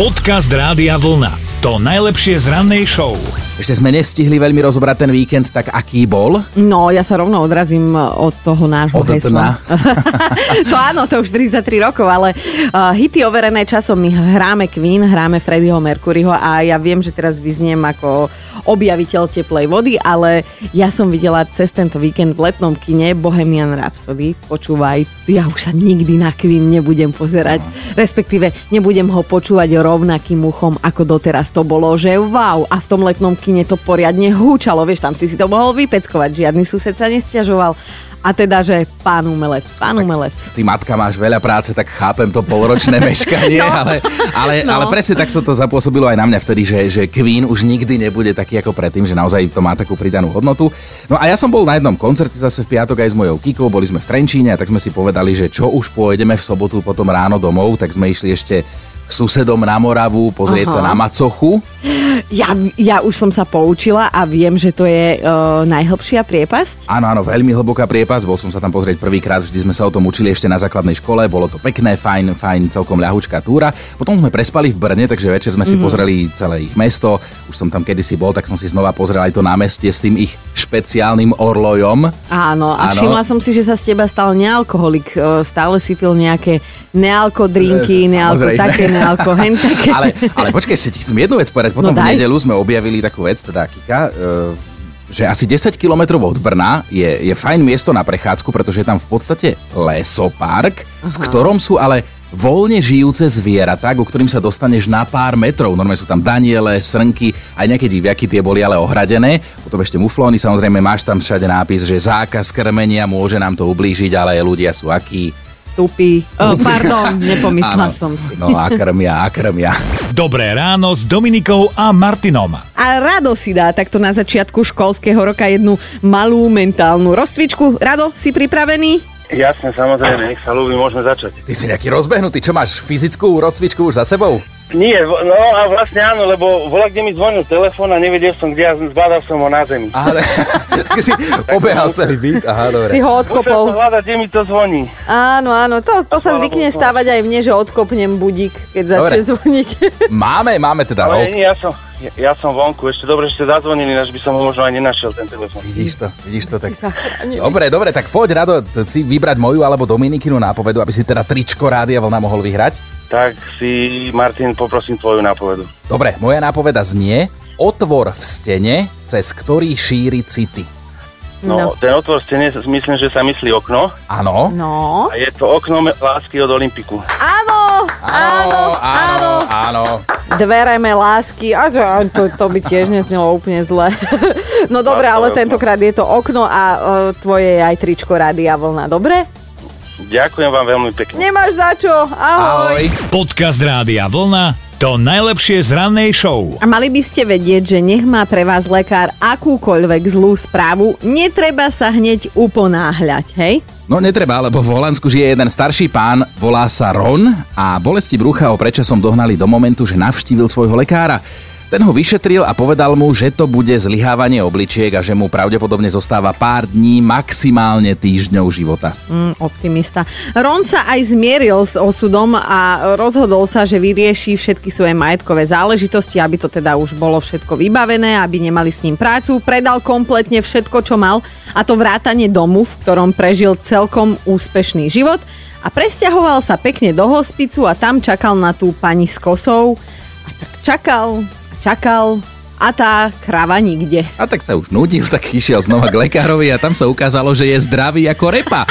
Podcast Rádia Vlna. To najlepšie z rannej show. Ešte sme nestihli veľmi rozobrať ten víkend, tak aký bol? No, ja sa rovno odrazím od toho nášho Od hesla. to áno, to už 43 rokov, ale uh, hity overené časom, my hráme Queen, hráme Freddieho Mercuryho a ja viem, že teraz vyzniem ako objaviteľ teplej vody, ale ja som videla cez tento víkend v letnom kine Bohemian Rhapsody. Počúvaj, ja už sa nikdy na Queen nebudem pozerať, respektíve nebudem ho počúvať rovnakým uchom, ako doteraz to bolo, že wow. A v tom letnom kine to poriadne húčalo, vieš, tam si si to mohol vypeckovať, žiadny sused sa nestiažoval. A teda, že pán umelec, pán umelec. Si matka, máš veľa práce, tak chápem to polročné meškanie, no. ale, ale, no. ale presne takto to zapôsobilo aj na mňa vtedy, že, že Queen už nikdy nebude taký ako predtým, že naozaj to má takú pridanú hodnotu. No a ja som bol na jednom koncerte zase v piatok aj s mojou Kikou, boli sme v Trenčíne a tak sme si povedali, že čo už pôjdeme v sobotu potom ráno domov, tak sme išli ešte susedom na Moravu, pozrieť Aha. sa na Macochu. Ja, ja už som sa poučila a viem, že to je uh, najhlbšia priepasť. Áno, áno, veľmi hlboká priepasť. Bol som sa tam pozrieť prvýkrát, vždy sme sa o tom učili ešte na základnej škole. Bolo to pekné, fajn, fajn, celkom ľahučká túra. Potom sme prespali v Brne, takže večer sme si mm. pozreli celé ich mesto. Už som tam kedysi bol, tak som si znova pozrel aj to námestie s tým ich špeciálnym orlojom. Áno, a áno. všimla som si, že sa z teba stal nealkoholik. Stále si pil nejaké nealkodrinky, nealko také, nealko hen také. ale, ale počkaj, si ti chcem jednu vec povedať. Potom no v nedelu sme objavili takú vec, teda Kika, uh, že asi 10 km od Brna je, je fajn miesto na prechádzku, pretože je tam v podstate lesopark, Aha. v ktorom sú ale voľne žijúce zvieratá, ku ktorým sa dostaneš na pár metrov. Normálne sú tam daniele, srnky, aj nejaké diviaky, tie boli ale ohradené. Potom ešte muflóny, samozrejme máš tam všade nápis, že zákaz krmenia, môže nám to ublížiť, ale ľudia sú akí tupí. Oh, pardon, nepomyslela som si. No a krmia, a krmia. Dobré ráno s Dominikou a Martinom. A Rado si dá takto na začiatku školského roka jednu malú mentálnu rozcvičku. Rado, si pripravený? Jasne, samozrejme, nech sa ľúbi, môžeme začať. Ty si nejaký rozbehnutý, čo máš fyzickú rozcvičku už za sebou? Nie, no a vlastne áno, lebo vola, kde mi zvonil telefón a nevedel som, kde ja zbadal som ho na zemi. Ale si obehal celý byt, aha, dobre. Si ho odkopol. Musel hľadať, kde mi to zvoní. Áno, áno, to, to sa zvykne stávať aj mne, že odkopnem budík, keď začne zvoniť. Máme, máme teda. Ale nie, ja som, ja, ja som vonku, ešte dobre, že ste zazvonili, až by som ho možno aj nenašiel, ten telefón. Vidíš to, vidíš to, tak... Dobre, dobre, tak poď, Rado, si vybrať moju alebo Dominikinu nápovedu, aby si teda tričko Rádia Vlna mohol vyhrať. Tak si, Martin, poprosím tvoju nápovedu. Dobre, moja nápoveda znie Otvor v stene, cez ktorý šíri city. No, no, ten otvor v stene, myslím, že sa myslí okno. Áno. No. A je to okno lásky od Olympiku. Áno, áno, áno. áno. Dvereme lásky. A že to, to by tiež neznelo úplne zle. no dobre, ale tentokrát je to okno a uh, tvoje je aj tričko Rádia Vlna. Dobre? Ďakujem vám veľmi pekne. Nemáš za čo. Ahoj. Ahoj. Podcast Rádia Vlna to najlepšie z rannej show. A mali by ste vedieť, že nech má pre vás lekár akúkoľvek zlú správu, netreba sa hneď uponáhľať, hej? No netreba, lebo v Holandsku žije jeden starší pán, volá sa Ron a bolesti brucha ho predčasom dohnali do momentu, že navštívil svojho lekára. Ten ho vyšetril a povedal mu, že to bude zlyhávanie obličiek a že mu pravdepodobne zostáva pár dní, maximálne týždňov života. Mm, optimista. Ron sa aj zmieril s osudom a rozhodol sa, že vyrieši všetky svoje majetkové záležitosti, aby to teda už bolo všetko vybavené, aby nemali s ním prácu. Predal kompletne všetko, čo mal, a to vrátanie domu, v ktorom prežil celkom úspešný život a presťahoval sa pekne do hospicu a tam čakal na tú pani s kosou a tak čakal, čakal a tá krava nikde. A tak sa už nudil, tak išiel znova k lekárovi a tam sa ukázalo, že je zdravý ako repa.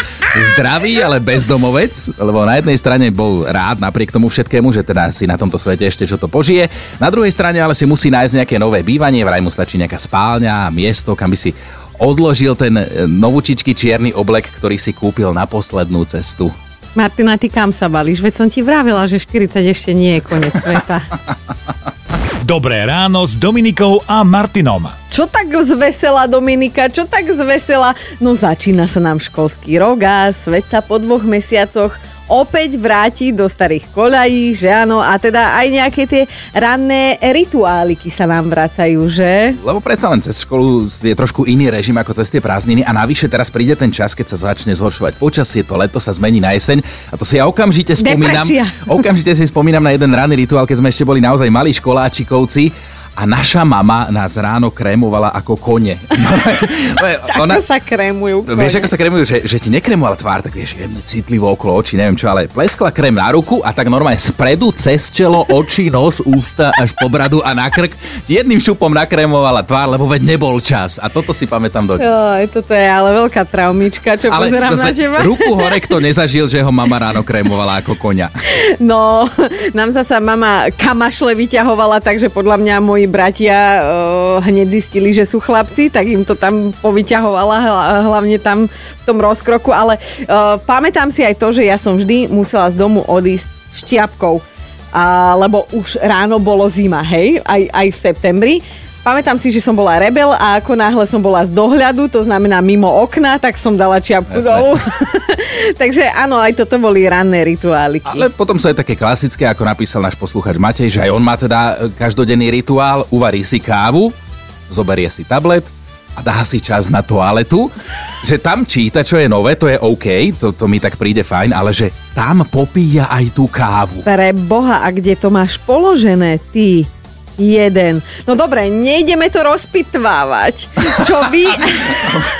Zdravý, ale bezdomovec, lebo na jednej strane bol rád napriek tomu všetkému, že teda si na tomto svete ešte čo to požije. Na druhej strane ale si musí nájsť nejaké nové bývanie, vraj mu stačí nejaká spálňa, miesto, kam by si odložil ten e, novúčičky čierny oblek, ktorý si kúpil na poslednú cestu. Martina, ty kam sa balíš? Veď som ti vravila, že 40 ešte nie je koniec sveta. Dobré ráno s Dominikou a Martinom. Čo tak zvesela Dominika, čo tak zvesela? No začína sa nám školský rok a svet sa po dvoch mesiacoch opäť vrátiť do starých koľají, že áno, a teda aj nejaké tie ranné rituáliky sa nám vracajú, že? Lebo predsa len cez školu je trošku iný režim ako cez tie prázdniny a navyše teraz príde ten čas, keď sa začne zhoršovať počasie, to leto sa zmení na jeseň a to si ja okamžite spomínam. Depresia. Okamžite si spomínam na jeden ranný rituál, keď sme ešte boli naozaj malí školáčikovci a naša mama nás ráno krémovala ako kone. Ona, ako sa krémujú kone? Vieš, ako sa krémujú, že, že ti nekrémovala tvár, tak vieš, jemne citlivo okolo očí, neviem čo, ale pleskla krém na ruku a tak normálne spredu, cez čelo, oči, nos, ústa, až po bradu a na krk. Jedným šupom nakrémovala tvár, lebo veď nebol čas. A toto si pamätám do toto je ale veľká traumička, čo ale pozerám na teba. Ruku hore, kto nezažil, že ho mama ráno krémovala ako konia. No, nám zasa mama kamašle vyťahovala, takže podľa mňa moji bratia uh, hneď zistili, že sú chlapci, tak im to tam povyťahovala, hlavne tam v tom rozkroku, ale uh, pamätám si aj to, že ja som vždy musela z domu odísť šťapkou, uh, lebo už ráno bolo zima, hej, aj, aj v septembri. Pamätám si, že som bola rebel a ako náhle som bola z dohľadu, to znamená mimo okna, tak som dala čiapku dolu. Takže áno, aj toto boli ranné rituály. Ale potom sú aj také klasické, ako napísal náš posluchač Matej, že aj on má teda e, každodenný rituál, uvarí si kávu, zoberie si tablet, a dá si čas na toaletu, že tam číta, čo je nové, to je OK, to, to mi tak príde fajn, ale že tam popíja aj tú kávu. Pre Boha, a kde to máš položené, ty? jeden. No dobre, nejdeme to rozpitvávať. Čo vy...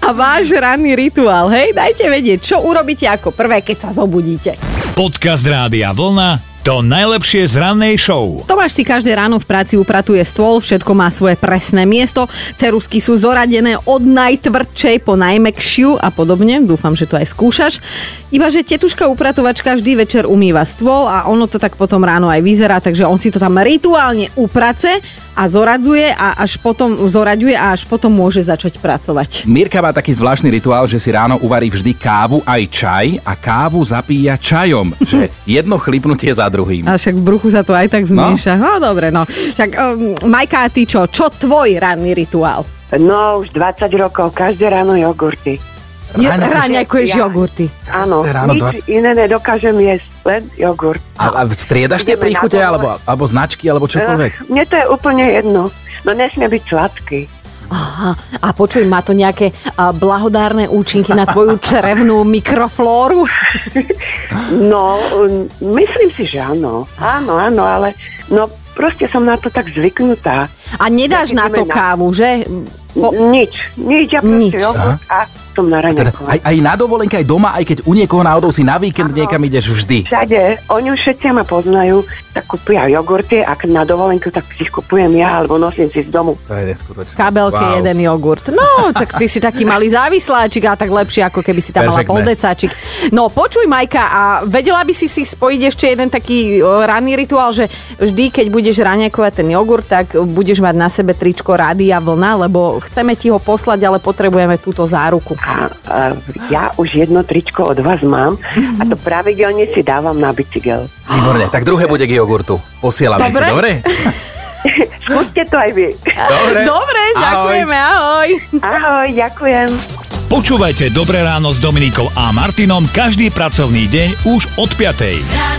a váš ranný rituál, hej? Dajte vedieť, čo urobíte ako prvé, keď sa zobudíte. Podcast Rádia Vlna to najlepšie z rannej show. Tomáš si každé ráno v práci upratuje stôl, všetko má svoje presné miesto, cerusky sú zoradené od najtvrdšej po najmekšiu a podobne. Dúfam, že to aj skúšaš. Iba, že tetuška upratovačka vždy večer umýva stôl a ono to tak potom ráno aj vyzerá, takže on si to tam rituálne uprace a zoradzuje a až potom zoraďuje a až potom môže začať pracovať. Mirka má taký zvláštny rituál, že si ráno uvarí vždy kávu aj čaj a kávu zapíja čajom, že jedno chlipnutie za druhým. A však v bruchu sa to aj tak zmieša. No, no dobre, no. Však um, Majka, ty čo? Čo tvoj ranný rituál? No, už 20 rokov, každé ráno jogurty. Ráňajkuješ ja, jogurty. Áno, ráno nič 20... iné nedokážem jesť, len jogurt. A, a striedaš tie príchute, alebo, alebo značky, alebo čokoľvek? Uh, mne to je úplne jedno. No nesmie byť sladký. Aha, a počuj, má to nejaké a, blahodárne účinky na tvoju črevnú mikroflóru? No, myslím si, že áno. Áno, áno, ale no proste som na to tak zvyknutá. A nedáš na to kávu, že? Po... Nič, nič, ja proste nič. jogurt a som na teda aj, aj na dovolenke, aj doma, aj keď u niekoho náhodou si na víkend ano, niekam ideš vždy. Všade, oni už všetci ma poznajú, tak kúpia jogurty, ak na dovolenku, tak si ich kupujem ja, alebo nosím si z domu. To je neskutočné. Kabelke wow. jeden jogurt. No, tak ty si taký malý závisláčik a tak lepšie, ako keby si tam mala poldecáčik. No, počuj, Majka, a vedela by si si spojiť ešte jeden taký ranný rituál, že vždy, keď budeš raňakovať ten jogurt, tak budeš mať na sebe tričko Rádia Vlna, lebo chceme ti ho poslať, ale potrebujeme túto záruku. A, a ja už jedno tričko od vás mám a to pravidelne si dávam na bicykel. Výborne, tak druhé bude k jogurtu. Posielam dobre? dobre? Skúste to aj vy. Dobre, dobre ďakujeme, ahoj. Ahoj, ďakujem. Počúvajte Dobré ráno s Dominikou a Martinom každý pracovný deň už od 5. Radio.